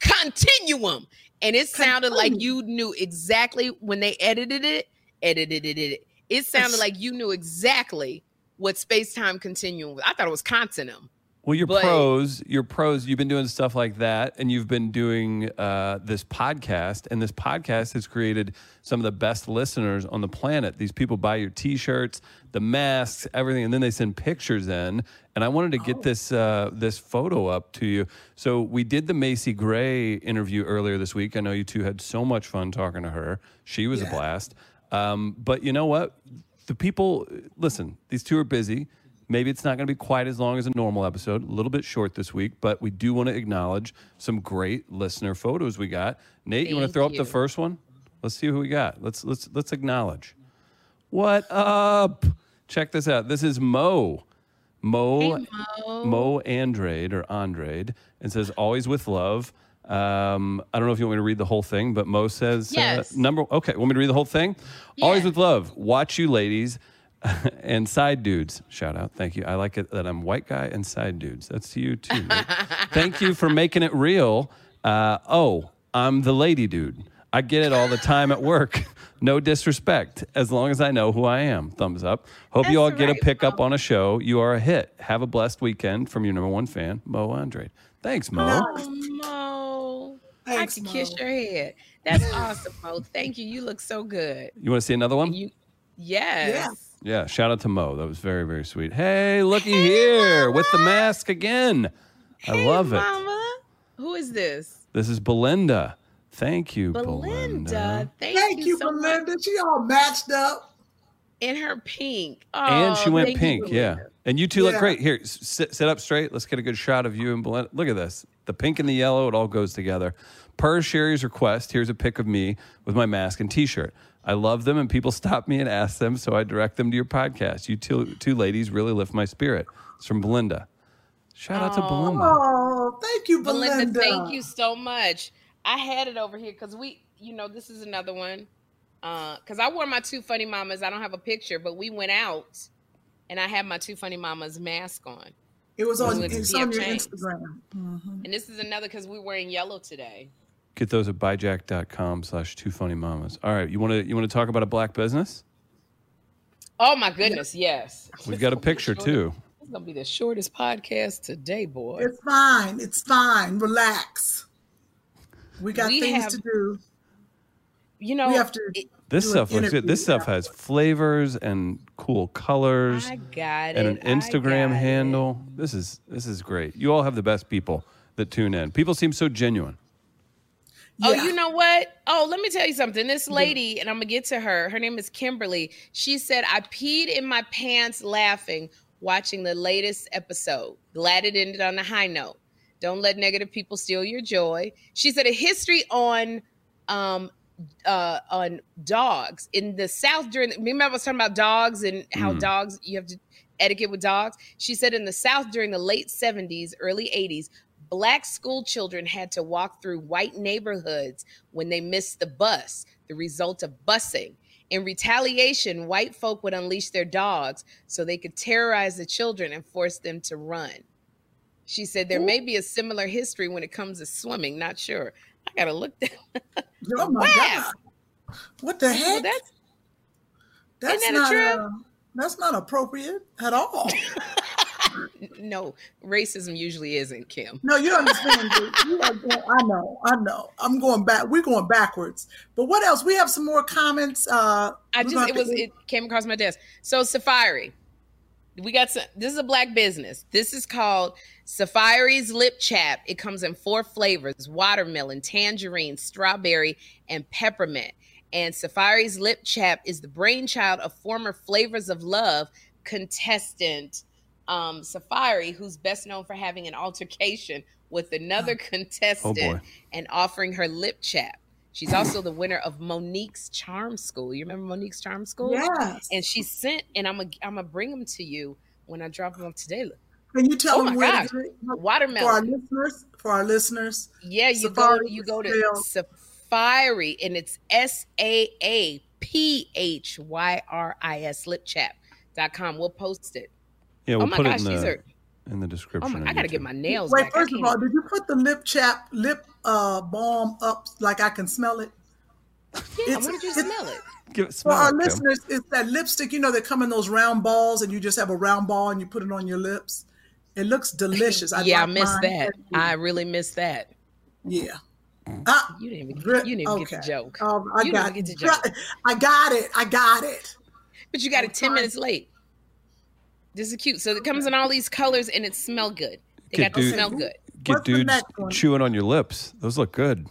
continuum and it sounded like you knew exactly when they edited it edited it. It sounded like you knew exactly what space time continuum was. I thought it was continuum. Well, you're But- pros. You're pros. You've been doing stuff like that, and you've been doing uh, this podcast. And this podcast has created some of the best listeners on the planet. These people buy your T-shirts, the masks, everything, and then they send pictures in. And I wanted to get this uh, this photo up to you. So we did the Macy Gray interview earlier this week. I know you two had so much fun talking to her. She was a blast. Um, but you know what? The people listen. These two are busy. Maybe it's not going to be quite as long as a normal episode, a little bit short this week, but we do want to acknowledge some great listener photos we got. Nate, you want to Thank throw up the first one? Let's see who we got. Let's let's let's acknowledge. What up? Check this out. This is Mo. Mo Hey, Mo. Mo Andrade or Andrade and says always with love. Um, I don't know if you want me to read the whole thing, but Mo says Yes. uh, number okay, want me to read the whole thing? Always with love. Watch you ladies and side dudes. Shout out. Thank you. I like it that I'm white guy and side dudes. That's to you too. Nate. Thank you for making it real. Uh, oh, I'm the lady dude. I get it all the time at work. No disrespect, as long as I know who I am. Thumbs up. Hope you all That's get a pickup Mo. on a show. You are a hit. Have a blessed weekend from your number one fan, Mo Andre. Thanks, Mo. Oh, Mo. Thanks, I can kiss your head. That's awesome, Mo. Thank you. You look so good. You want to see another one? You, yes. Yeah, shout out to Mo. That was very, very sweet. Hey, looky here with the mask again. I Hey, love it. Mama. Who is this? This is Belinda. Thank you, Belinda. Belinda. Thank, Thank you, so much. Belinda. She all matched up. In her pink. And she Oh, went thank you, pink. yeah. And you two look great. Here, sit, sit up straight. Let's get a good shot of you and Belinda. Look at this. The pink and the yellow, it all goes together. Per Sherri's request, here's a pic of me with my mask and t shirt. I love them, and people stop me and ask them, so I direct them to your podcast. You two, two ladies really lift my spirit. It's from Belinda. Shout out to Belinda. Oh, thank you, Belinda. Belinda, thank you so much. I had it over here because we, you know, this is another one. Because I wore my two funny mamas. I don't have a picture, but we went out and I had my two funny mamas mask on. It was on, We went to it's on your PF Chang's. Instagram. Mhm. And this is another because we're wearing yellow today. Get those at buyjack.com slash two funny mamas. All right, you want to you want to talk about a black business? Oh my goodness, yes. We've got a picture too. It's gonna be the shortest podcast today, boy. It's fine. It's fine. Relax. We got We things have- to do. You know, We have to. it- This stuff looks good. This stuff has flavors and cool colors I got it. and an Instagram got it. handle. This is this is great. You all have the best people that tune in. People seem so genuine. Oh, you know what? Oh, let me tell you something. This lady, and I'm gonna get to her. Her name is Kimberly. She said, "I peed in my pants laughing watching the latest episode. Glad it ended on a high note. Don't let negative people steal your joy." She said, "A history on, um, uh, on dogs in the South during. The, remember, I was talking about dogs and how Mm. dogs you have to etiquette with dogs. She said in the South during the late 70s, early 80s, black school children had to walk through white neighborhoods when they missed the bus, the result of busing. In retaliation, white folk would unleash their dogs so they could terrorize the children and force them to run. She said there may be a similar history when it comes to swimming. Not sure. I gotta look that. Oh my Wow. God. What the Well, heck? that's that's isn't that not. trip? uh, that's not appropriate at all. no racism usually isn't Kym. No, you understand. You are I know. I know. I'm going back. We're going backwards. But what else? We have some more comments. Uh, I just it was it came across my desk. So Saaphyri, we got some. This is a black business. This is called Saaphyri's Lip Chap. It comes in four flavors: watermelon, tangerine, strawberry, and peppermint. And Saaphyri's Lip Chap is the brainchild of former Flavors of Love contestant um, Saaphyri, who's best known for having an altercation with another contestant and offering her lip chap. She's also the winner of Mo'Nique's Charm School. You remember Mo'Nique's Charm School? Yes. And she sent, and I'm gonna I'm gonna bring them to you when I drop them off today. Look, Can you tell Oh them my where gosh. to get it? for our Watermelon. listeners? For our listeners, Yeah, you Saaphyri go you go to spelled- Saaphyri, and it's S A A P H Y R I S lipchap.com. We'll post it. Yeah, we'll oh my put gosh, it in the are in the oh description. my I gotta YouTube. get my nails wait. back. First of all, did you put the lip chap lip uh, balm up like I can smell it? yeah, I it's- wanted you smell it. Give it For our it, Kym. listeners, it's that lipstick. You know, they come in those round balls, and you just have a round ball and you put it on your lips. It looks delicious. I yeah, I like missed mine. that. I really missed that. yeah. Ah, You didn't even Dri- you didn't even get the joke. Um, I You got didn't get the joke. I got it. I got it. But you got it I'm 10 trying. minutes late. This is cute. So it comes in all these colors and it smell good. They Get got to smell good. Get What's dudes chewing on your lips. Those look good.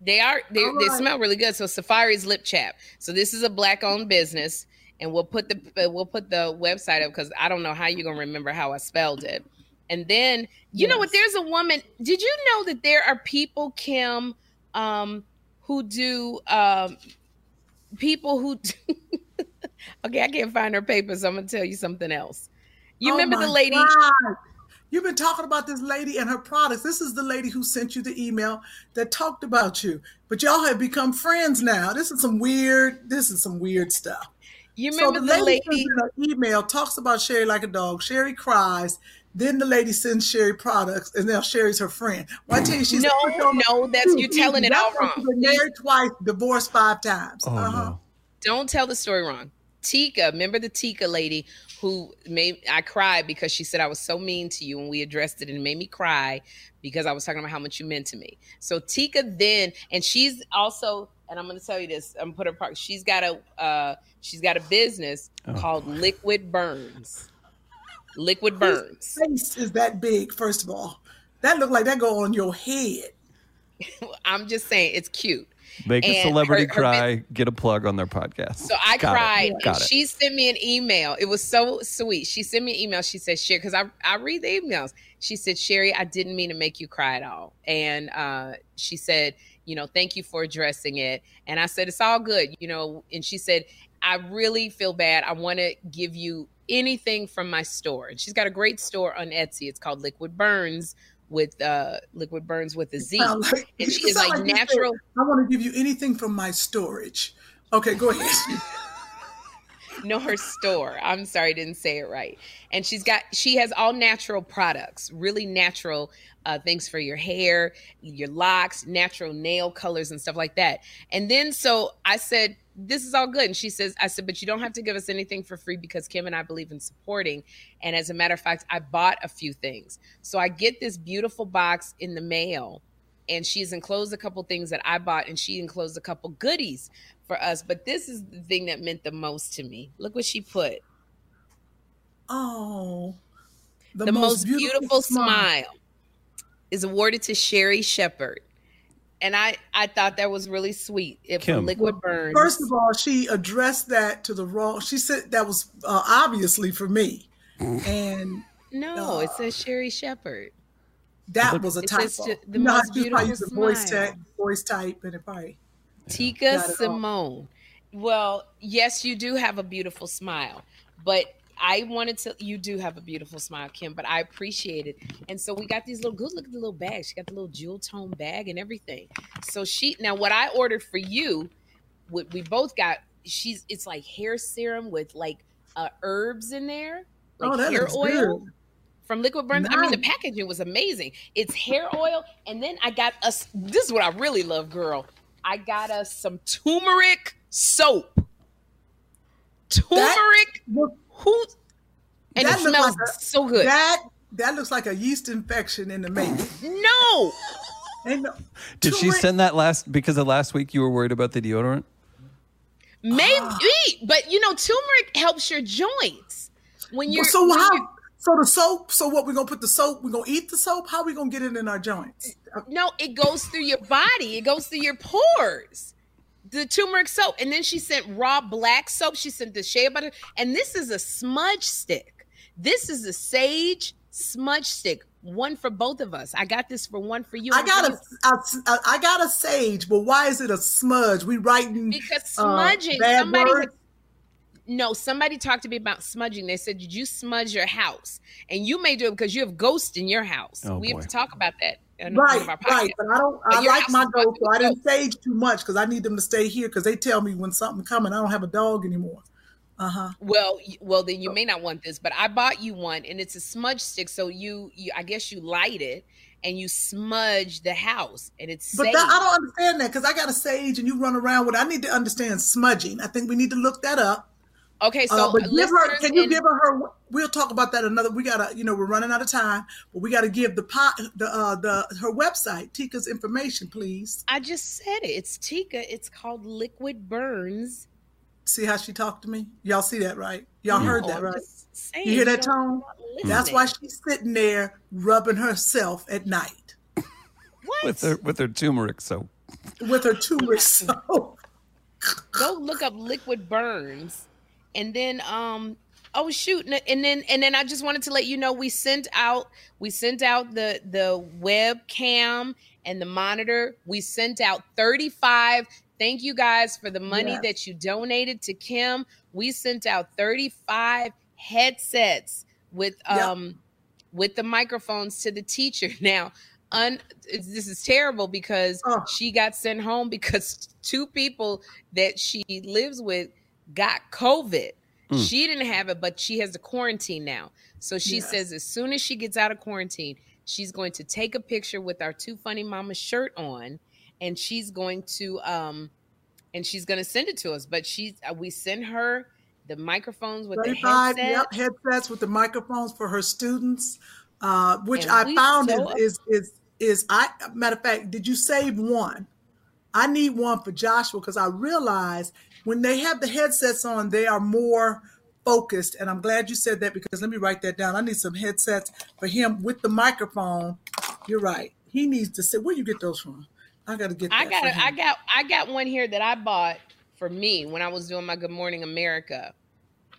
They are they, All they right. smell really good. So Saaphyri's lip chap. So this is a black owned business and we'll put the uh, we'll put the website up cuz I don't know how you're going to remember how I spelled it. And then you know what there's a woman did you know that there are people Kym um who do um people who Okay, I can't find her paper so I'm going to tell you something else. You Oh remember the lady God. You've been talking about this lady and her products. This is the lady who sent you the email that talked about you. But y'all have become friends now. This is some weird. This is some weird stuff. You So remember the the lady, lady? sends in an email talks about Sherri like a dog. Sherri cries. Then the lady sends Sherri products, and now Sherri's her friend. Well, I tell you, she's No, no, that's you're telling it all wrong. She's married twice, divorced five times. Oh uh-huh. no. Don't tell the story wrong. Tika, remember the Tika lady who made I cried because she said I was so mean to you and we addressed it and it made me cry because I was talking about how much you meant to me. So Tika then, and she's also, and I'm going to tell you this, I'm gonna put her part. She's got a, uh, she's got a business Oh. called Liquid Burns. Liquid Burns. Face is that big. First of all, that looked like that go on your head. I'm just saying it's cute. Make a celebrity her- her cry. Get a plug on their podcast. So I Got cried, Got and she sent me an email. It was so sweet. She sent me an email. She said, "Sherri," because I I read the emails. She said, "Sherri, I didn't mean to make you cry at all." And uh, she said, "You know, thank you for addressing it." And I said, "It's all good," you know. And she said, "I really feel bad. I want to give you anything from my store." And she's got a great store on Etsy. It's called Liquid Burns with uh Liquid Burns with a Z. Like- And she is like said, natural. I want to give you anything from my storage. Okay, go ahead. no her store i'm sorry i didn't say it right and she's got she has all natural products really natural uh, things for your hair your locks natural nail colors and stuff like that and then so i said this is all good. And she says, I said, but you don't have to give us anything for free because Kym and I believe in supporting. And as a matter of fact, I bought a few things. So I get this beautiful box in the mail, and she's enclosed a couple things that I bought, and she enclosed a couple goodies for us. But this is the thing that meant the most to me. Look what she put. Oh, The, most, beautiful, smile. is awarded to Sherri Shepherd. And I, I thought that was really sweet. If Kym. from Liquid Burns. First of all, she addressed that to the wrong. She said that was uh, obviously for me, and no, it says Sherri Shepherd. that was a It typo. the You know how most probably use beautiful the voice smile. tech, voice type, and it probably. Tika Got all. Simone. Well, yes, you do have a beautiful smile, but I wanted to. You do have a beautiful smile, Kym, but I appreciate it. And so we got these little. Good look at the little bag. She got the little jewel tone bag and everything. So she now what I ordered for you, what we both got. She's it's like hair serum with like uh, herbs in there, like oh, that hair oil good. from Liquid Burns. I mean, the packaging was amazing. It's hair oil, and then I got us. This is what I really love, girl. I got us some turmeric soap. Turmeric, Look, who? And That it smells like a- so good. That that looks like a yeast infection in the making. no, Ain't no, Did she turmeric- send that last because of last week you were worried about the deodorant? maybe, Ah. but you know, turmeric helps your joints when you're. so when how? you're- So the soap. So what? We're gonna put the soap. We're gonna eat the soap. How we gonna get it in our joints? No, it goes through your body. It goes through your pores. The turmeric soap. And then she sent raw black soap. She sent the shea butter. And this is a smudge stick. This is a sage smudge stick. One for both of us. I got this for one for you. I got a, a, I got a sage, but why is it a smudge? We writing because uh, smudging. bad somebody? No, somebody talked to me about smudging. They said, Did you smudge your house? And you may do it because you have ghosts in your house. Oh, we boy. have to talk about that. Right, right. But I don't. But I like my is ghost, so I didn't sage too much because I need them to stay here because they tell me when something coming. I don't have a dog anymore. Uh huh. Well, well, then you may not want this, but I bought you one, and it's a smudge stick. So you, you I guess you light it and you smudge the house, and it's But that, I don't understand that because I got a sage and you run around with. I need to understand smudging. I think we need to look that up. Okay, so uh, but give her. Can you in- give her her? We'll talk about that another. We gotta. You know, we're running out of time, but we gotta give the pot the uh the her website Tika's information, please. I just said it. It's Tika. It's called Liquid Burns. See how she talked to me. Y'all see that, right? Y'all heard Oh, that, right? saying, You hear that tone? That's why she's sitting there rubbing herself at night What? With her with her turmeric soap. with her turmeric soap. Go look up Liquid Burns, and then um. Oh shoot! And then and then I just wanted to let you know we sent out we sent out the the webcam and the monitor. We sent out 35. Thank you guys for the money Yes. that you donated to Kym. We sent out 35 headsets with Yep. um with the microphones to the teacher. Now, un, this is terrible because Oh. she got sent home because two people that she lives with got COVID. Mm. She didn't have it, but she has the quarantine now. So she Yes. says as soon as she gets out of quarantine, she's going to take a picture with our two funny mama shirt on, and she's going to um, and she's going to send it to us. But she's uh, we send her the microphones with the 35 headset. yep, headsets with the microphones for her students, uh, which And I found so- is, is is is I matter of fact, did you save one? I need one for Joshua because I realize when they have the headsets on, they are more focused. And I'm glad you said that because let me write that down. I need some headsets for him with the microphone. You're right. He needs to sit. where you get those from? I got to get. I got I got I got one here that I bought for me when I was doing my Good Morning America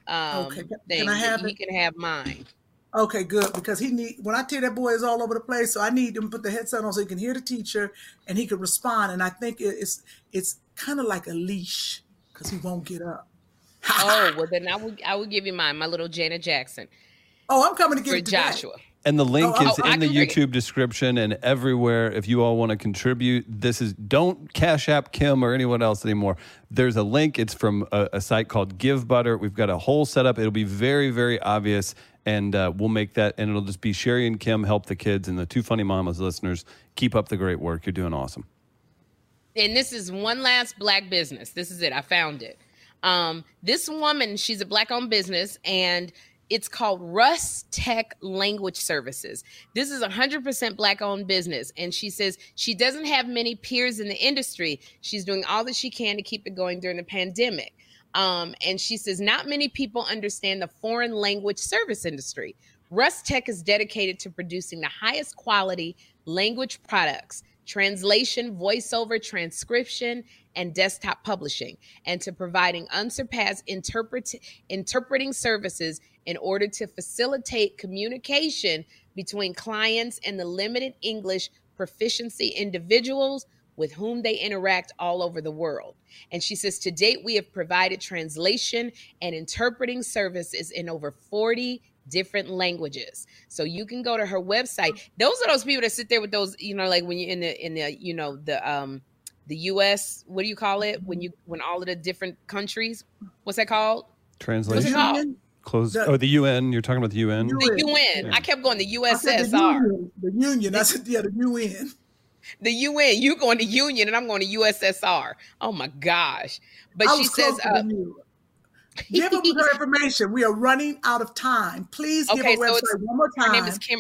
um Okay, can thing. I have he it? can have mine. Okay, good because he need when I tell that boy is all over the place, so I need him to put the headset on so he can hear the teacher and he can respond. And I think it's it's kind of like a leash because he won't get up. Oh well, then I would I would give you mine, my little Janet Jackson Oh, I'm coming to get for. Joshua. And the link Oh, is oh, in the can it. YouTube description and everywhere. If you all want to contribute, this is don't cash app Kym or anyone else anymore. There's a link. It's from a, a site called Givebutter. We've got a whole setup. It'll be very, very obvious, and uh, we'll make that. And it'll just be Sherri and Kym help the kids and the two funny mamas listeners keep up the great work. You're doing awesome. And this is one last black business. This is it. I found it. Um, this woman, she's a black owned business and it's called Russ Tech Language Services. This is a 100% black owned business. And she says she doesn't have many peers in the industry. She's doing all that she can to keep it going during the pandemic. Um, and she says not many people understand the foreign language service industry. Russ Tech is dedicated to producing the highest quality language products, translation, voiceover, transcription, and desktop publishing, and to providing unsurpassed interpret- interpreting services in order to facilitate communication between clients and the limited English proficiency individuals with whom they interact all over the world. And she says, to date, we have provided translation and interpreting services in over 40 different languages. So you can go to her website. Those are those people that sit there with those, you know, like when you're in the in the, you know, the um the US, what do you call it? When you when all of the different countries, what's that called? Translation. called? Close. The- oh, the UN. You're talking about the UN. The UN. UN. I kept going to I said the USSR. union. The union. I said, yeah, the UN. The UN. You going to Union and I'm going to USSR. Oh my gosh. But I she says uh, than you. Give them her information. We are running out of time. Please give Okay, her website it's- one more time. her name is Kim.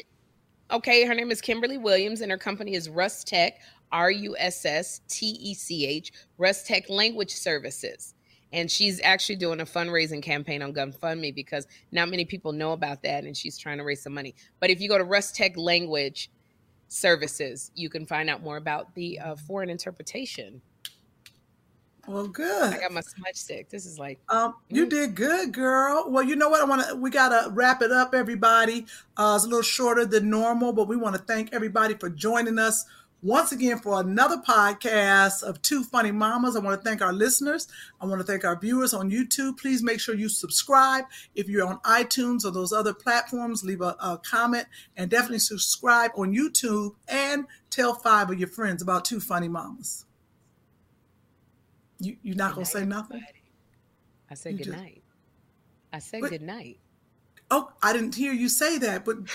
Okay, her name is Kimberly Williams, and her company is Russ Tech, R U S S T E C H, Russ Tech Language Services. And she's actually doing a fundraising campaign on GoFundMe because not many people know about that, and she's trying to raise some money. But if you go to Russ Tech Language Services, you can find out more about the uh, foreign interpretation. Well, good. I got my smudge stick. This is like Um, you Mm. did good, girl. Well, you know what? I want to. We gotta wrap it up, everybody. Uh, it's a little shorter than normal, but we want to thank everybody for joining us once again for another podcast of Two Funny Mamas. I want to thank our listeners. I want to thank our viewers on YouTube. Please make sure you subscribe. If you're on iTunes or those other platforms, leave a, a comment and definitely subscribe on YouTube and tell five of your friends about Two Funny Mamas. You you're not gonna say night, nothing? I said You good just- night. I said But- good night. Oh, I didn't hear you say that, but okay.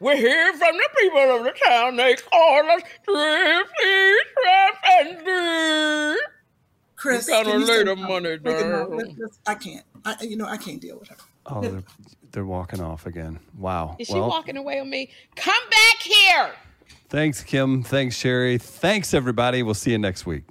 We're here from the people of the town. They call us Chris, Kinda can you say later something? money Make it no- down. let's- let's- I can't. I, you know, I can't deal with her. Oh, they're, they're walking off again. Wow. Is she walking away on me? Come back here. Thanks, Kym. Thanks, Sherri. Thanks, everybody. We'll see you next week.